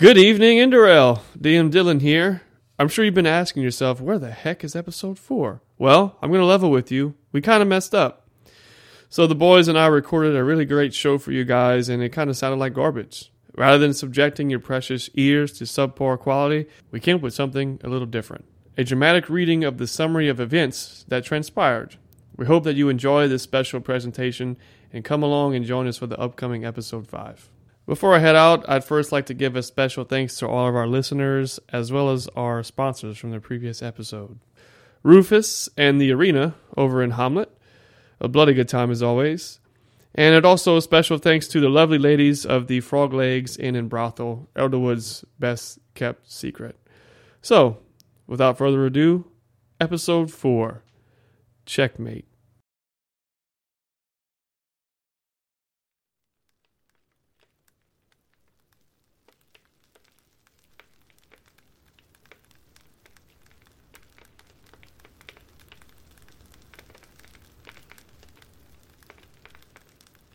Good evening, Indorel. DM Dylan here. I'm sure you've been asking yourself, where the heck is episode 4? Well, I'm going to level with you. We kind of messed up. So the boys and I recorded a really great show for you guys, and it kind of sounded like garbage. Rather than subjecting your precious ears to subpar quality, we came up with something a little different. A dramatic reading of the summary of events that transpired. We hope that you enjoy this special presentation and come along and join us for the upcoming episode 5. Before I head out, I'd first like to give a special thanks to all of our listeners as well as our sponsors from the previous episode. Rufus and the Arena over in Hamlet. A bloody good time as always. And it also a special thanks to the lovely ladies of the Frog Legs Inn and Brothel, Elderwood's best kept secret. So, without further ado, episode 4 Checkmate.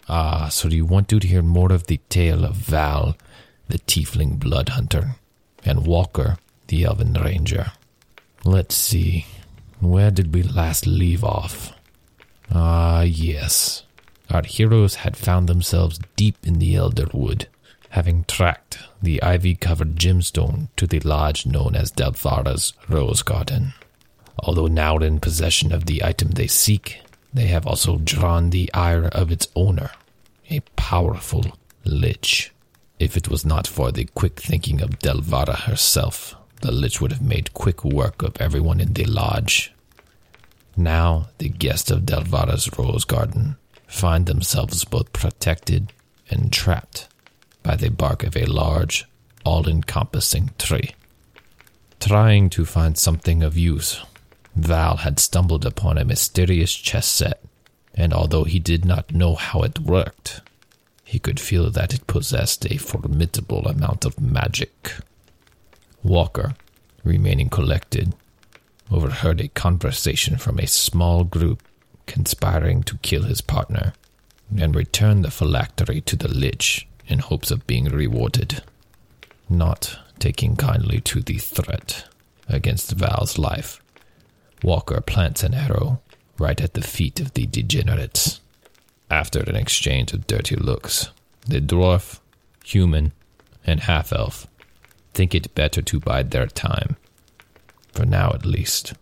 Ah, so you want to hear more of the tale of Val, the tiefling blood hunter, and Walker, the elven ranger? Let's see. Where did we last leave off? Ah, yes. Our heroes had found themselves deep in the Elderwood, having tracked the ivy covered gemstone to the lodge known as Delvara's Rose Garden. Although now in possession of the item they seek, they have also drawn the ire of its owner, a powerful lich. If it was not for the quick thinking of Delvara herself, the lich would have made quick work of everyone in the lodge. Now, the guests of Delvara's rose garden find themselves both protected and trapped by the bark of a large, all encompassing tree. Trying to find something of use, Val had stumbled upon a mysterious chess set, and although he did not know how it worked, he could feel that it possessed a formidable amount of magic. Walker, remaining collected, overheard a conversation from a small group conspiring to kill his partner, and returned the phylactery to the Lich in hopes of being rewarded, not taking kindly to the threat against Val's life. Walker plants an arrow right at the feet of the degenerates. After an exchange of dirty looks, the dwarf, human, and half elf think it better to bide their time. For now, at least.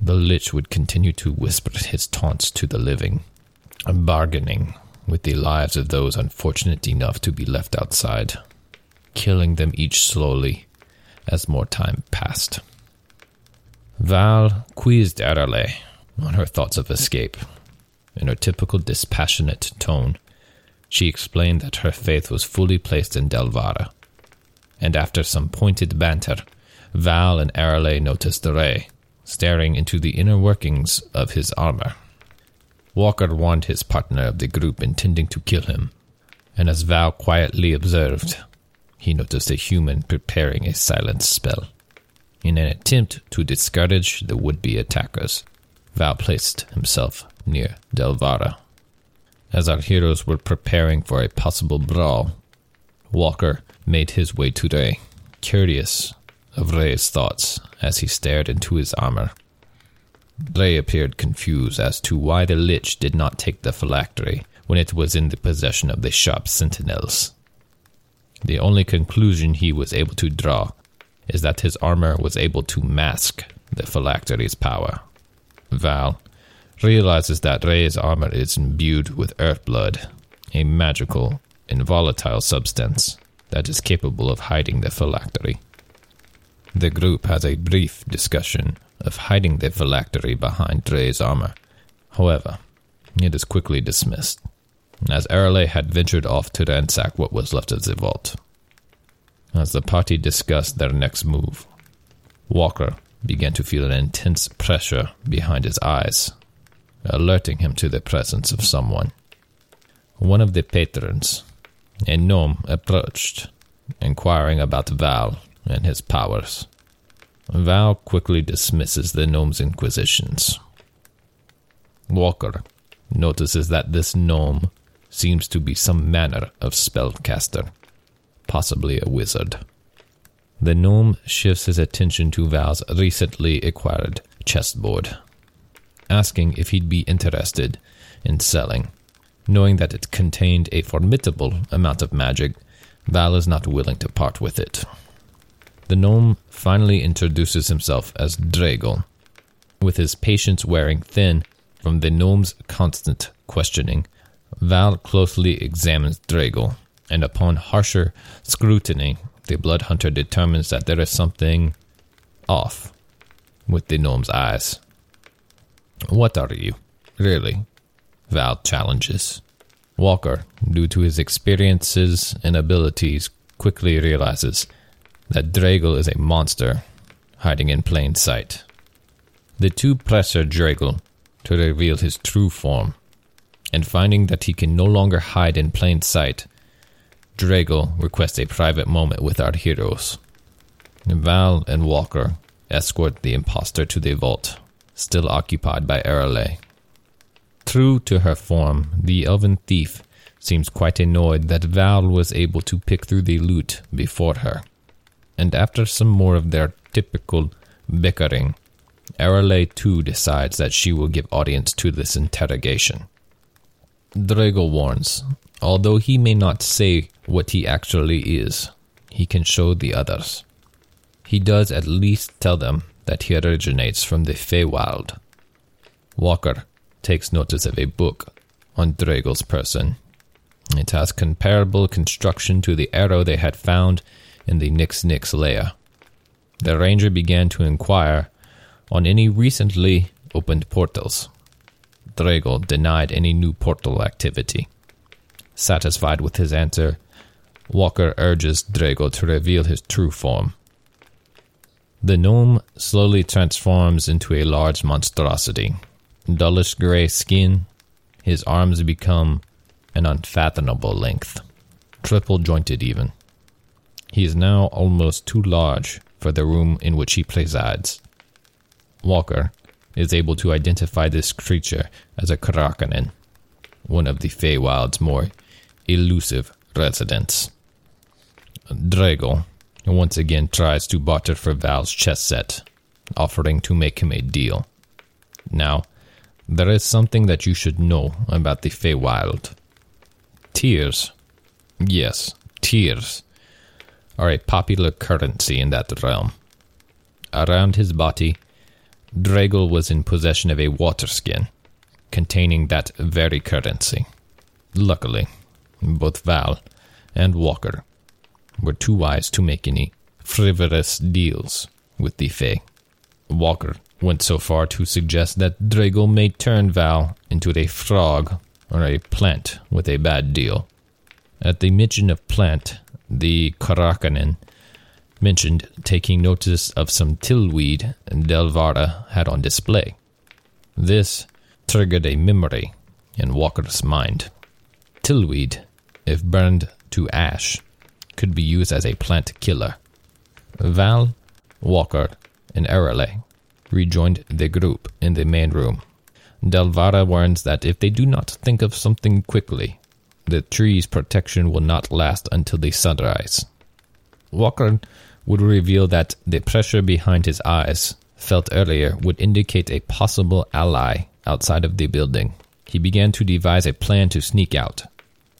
The Lich would continue to whisper his taunts to the living, bargaining with the lives of those unfortunate enough to be left outside, killing them each slowly as more time passed. Val quizzed Arale on her thoughts of escape. In her typical dispassionate tone, she explained that her faith was fully placed in Delvara. And after some pointed banter, Val and Arale noticed Ray staring into the inner workings of his armor. Walker warned his partner of the group intending to kill him, and as Val quietly observed, he noticed a human preparing a silence spell. In an attempt to discourage the would be attackers, Val placed himself near Delvara. As our heroes were preparing for a possible brawl, Walker made his way to Ray, curious of Ray's thoughts as he stared into his armor. Ray appeared confused as to why the Lich did not take the phylactery when it was in the possession of the sharp sentinels. The only conclusion he was able to draw is that his armor was able to mask the phylactery's power. Val realizes that Ray's armor is imbued with earth blood, a magical and volatile substance that is capable of hiding the phylactery. The group has a brief discussion of hiding the phylactery behind Ray's armor. However, it is quickly dismissed, as Arale had ventured off to ransack what was left of the vault. As the party discussed their next move, Walker began to feel an intense pressure behind his eyes, alerting him to the presence of someone. One of the patrons, a gnome, approached, inquiring about Val and his powers. Val quickly dismisses the gnome's inquisitions. Walker notices that this gnome seems to be some manner of spellcaster possibly a wizard. The gnome shifts his attention to Val's recently acquired chessboard, asking if he'd be interested in selling. Knowing that it contained a formidable amount of magic, Val is not willing to part with it. The gnome finally introduces himself as Drago, with his patience wearing thin from the gnome's constant questioning. Val closely examines Drago, and upon harsher scrutiny, the blood hunter determines that there is something off with the gnome's eyes. What are you, really? Val challenges. Walker, due to his experiences and abilities, quickly realizes that Drago is a monster hiding in plain sight. The two pressure Drago to reveal his true form, and finding that he can no longer hide in plain sight, Drago requests a private moment with our heroes. Val and Walker escort the impostor to the vault, still occupied by Arale. True to her form, the elven thief seems quite annoyed that Val was able to pick through the loot before her. And after some more of their typical bickering, Arale too decides that she will give audience to this interrogation. Drago warns, although he may not say what he actually is, he can show the others. He does at least tell them that he originates from the Feywild. Walker takes notice of a book on Drago's person. It has comparable construction to the arrow they had found in the Nix Nix lair. The ranger began to inquire on any recently opened portals. Drago denied any new portal activity. Satisfied with his answer, Walker urges Drago to reveal his true form. The gnome slowly transforms into a large monstrosity. Dullish gray skin, his arms become an unfathomable length, triple jointed even. He is now almost too large for the room in which he presides. Walker is able to identify this creature as a Karakanen, one of the Feywild's more elusive residents. Drago once again tries to barter for Val's chess set, offering to make him a deal. Now, there is something that you should know about the Feywild. Tears, yes, tears, are a popular currency in that realm. Around his body, Drago was in possession of a water skin containing that very currency. Luckily, both Val and Walker were too wise to make any frivolous deals with the Fae. Walker went so far to suggest that Drago may turn Val into a frog or a plant with a bad deal. At the mention of plant, the Karakanen mentioned taking notice of some tillweed Delvara had on display. This triggered a memory in Walker's mind. Tillweed, if burned to ash, could be used as a plant killer. Val, Walker, and Arale rejoined the group in the main room. Delvara warns that if they do not think of something quickly, the tree's protection will not last until the sunrise. Walker would reveal that the pressure behind his eyes, felt earlier, would indicate a possible ally outside of the building. He began to devise a plan to sneak out.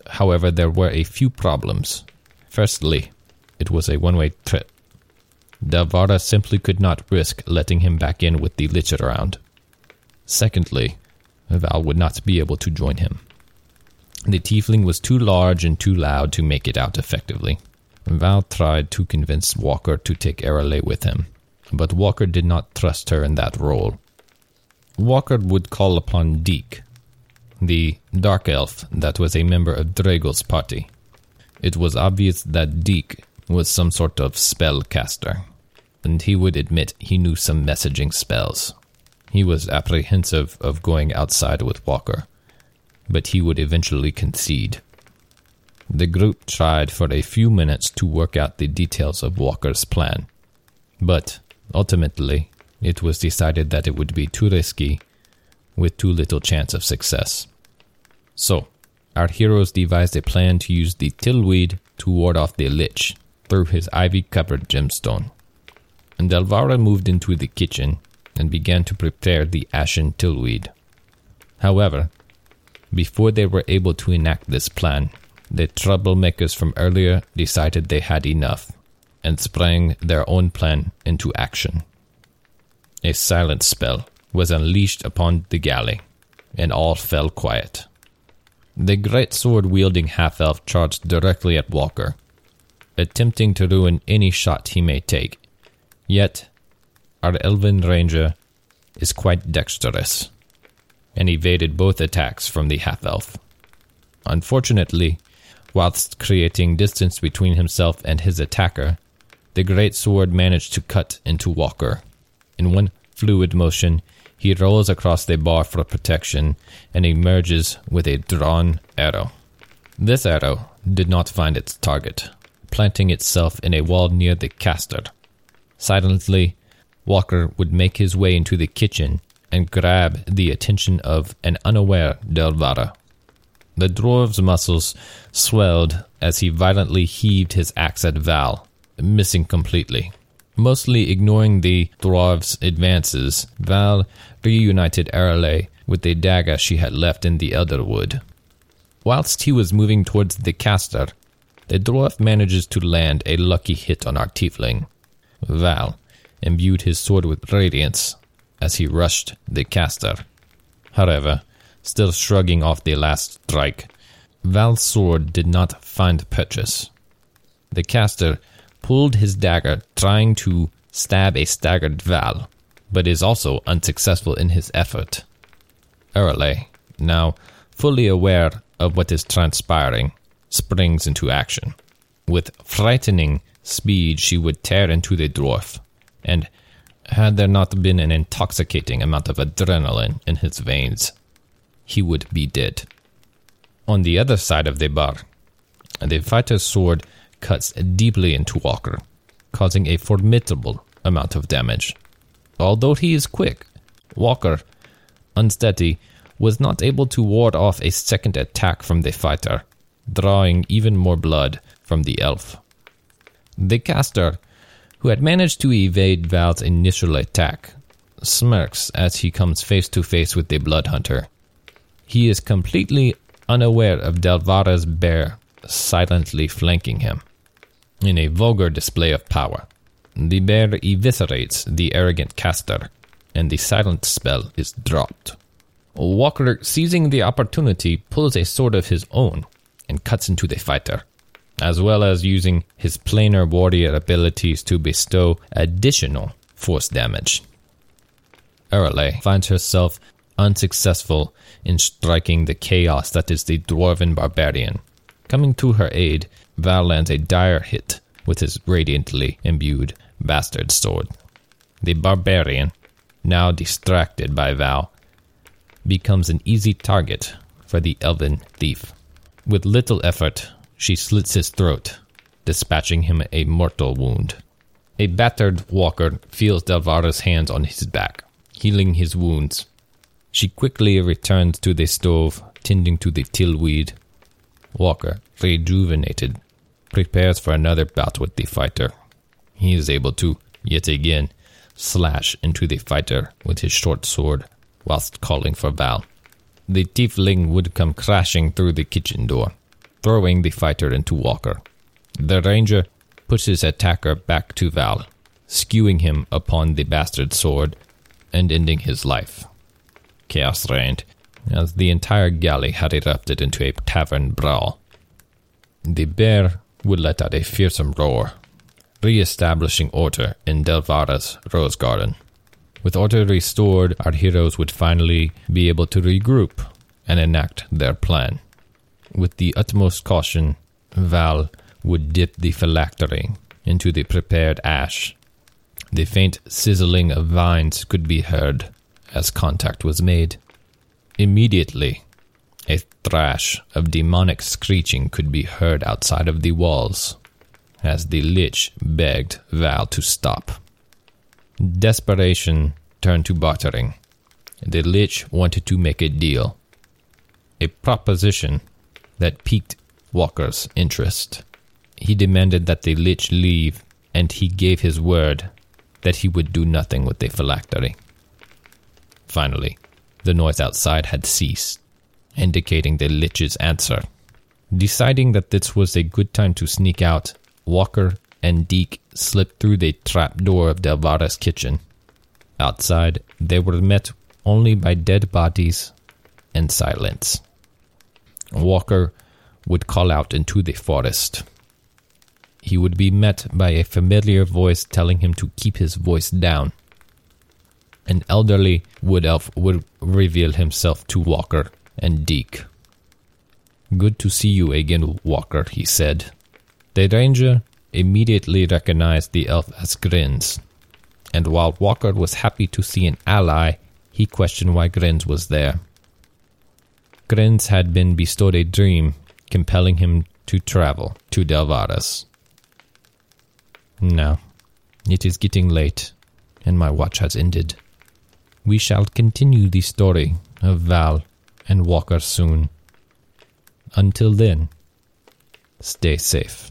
However, there were a few problems. Firstly, it was a one way trip. Delvara simply could not risk letting him back in with the Lich around. Secondly, Val would not be able to join him. The tiefling was too large and too loud to make it out effectively. Val tried to convince Walker to take Arale with him, but Walker did not trust her in that role. Walker would call upon Deek, the dark elf that was a member of Drago's party. It was obvious that Deek was some sort of spellcaster, and he would admit he knew some messaging spells. He was apprehensive of going outside with Walker, but he would eventually concede. The group tried for a few minutes to work out the details of Walker's plan, but ultimately it was decided that it would be too risky with too little chance of success. So, our heroes devised a plan to use the tillweed to ward off the lich, through his ivy covered gemstone. And Delvara moved into the kitchen and began to prepare the ashen tillweed. However, before they were able to enact this plan, the troublemakers from earlier decided they had enough and sprang their own plan into action. A silent spell was unleashed upon the galley, and all fell quiet. The great sword wielding half elf charged directly at Walker, attempting to ruin any shot he may take. Yet, our elven ranger is quite dexterous, and evaded both attacks from the half elf. Unfortunately, whilst creating distance between himself and his attacker, the great sword managed to cut into Walker. In one fluid motion, he rolls across the bar for protection and emerges with a drawn arrow. This arrow did not find its target, planting itself in a wall near the caster. Silently, Walker would make his way into the kitchen and grab the attention of an unaware Delvara. The dwarf's muscles swelled as he violently heaved his axe at Val, missing completely. Mostly ignoring the dwarf's advances, Val reunited Arale with the dagger she had left in the Elderwood. Whilst he was moving towards the caster, the dwarf manages to land a lucky hit on our tiefling. Val imbued his sword with radiance as he rushed the caster. However, still shrugging off the last strike, Val's sword did not find purchase. The caster pulled his dagger, trying to stab a staggered Val, but is also unsuccessful in his effort. Erle, now fully aware of what is transpiring, springs into action. With frightening speed, she would tear into the dwarf, and had there not been an intoxicating amount of adrenaline in his veins, he would be dead. On the other side of the bar, the fighter's sword cuts deeply into Walker, causing a formidable amount of damage. Although he is quick, Walker, unsteady, was not able to ward off a second attack from the fighter, drawing even more blood from the elf. The caster, who had managed to evade Val's initial attack, smirks as he comes face to face with the blood hunter. He is completely unaware of Delvara's bear silently flanking him. In a vulgar display of power, the bear eviscerates the arrogant caster, and the silent spell is dropped. Walker, seizing the opportunity, pulls a sword of his own and cuts into the fighter, as well as using his planar warrior abilities to bestow additional force damage. Erle finds herself unsuccessful in striking the chaos that is the dwarven barbarian. Coming to her aid, Val lands a dire hit with his radiantly imbued bastard sword. The barbarian, now distracted by Val, becomes an easy target for the elven thief. With little effort, she slits his throat, dispatching him a mortal wound. A battered walker feels Delvara's hands on his back, healing his wounds. She quickly returns to the stove, tending to the tillweed. Walker, rejuvenated, prepares for another bout with the fighter. He is able to, yet again, slash into the fighter with his short sword whilst calling for Val. The tiefling would come crashing through the kitchen door, throwing the fighter into Walker. The ranger puts his attacker back to Val, skewing him upon the bastard sword and ending his life. Chaos reigned, as the entire galley had erupted into a tavern brawl. The bear would let out a fearsome roar, re-establishing order in Delvara's rose garden. With order restored, our heroes would finally be able to regroup and enact their plan. With the utmost caution, Val would dip the phylactery into the prepared ash. The faint sizzling of vines could be heard as contact was made. Immediately, a thrash of demonic screeching could be heard outside of the walls as the Lich begged Val to stop. Desperation turned to bartering. The Lich wanted to make a deal, a proposition that piqued Walker's interest. he demanded that the lich leave, and he gave his word that he would do nothing with the phylactery. Finally, the noise outside had ceased, indicating the lich's answer. Deciding that this was a good time to sneak out, Walker and Deke slipped through the trap door of Delvara's kitchen. Outside, they were met only by dead bodies and silence. Walker would call out into the forest. He would be met by a familiar voice telling him to keep his voice down. An elderly wood elf would reveal himself to Walker and Deke. Good to see you again, Walker, he said. The ranger immediately recognized the elf as Grins, and while Walker was happy to see an ally, he questioned why Grins was there. Grins had been bestowed a dream compelling him to travel to Delvaras. Now, it is getting late, and my watch has ended. We shall continue the story of Val and Walker soon. Until then, stay safe.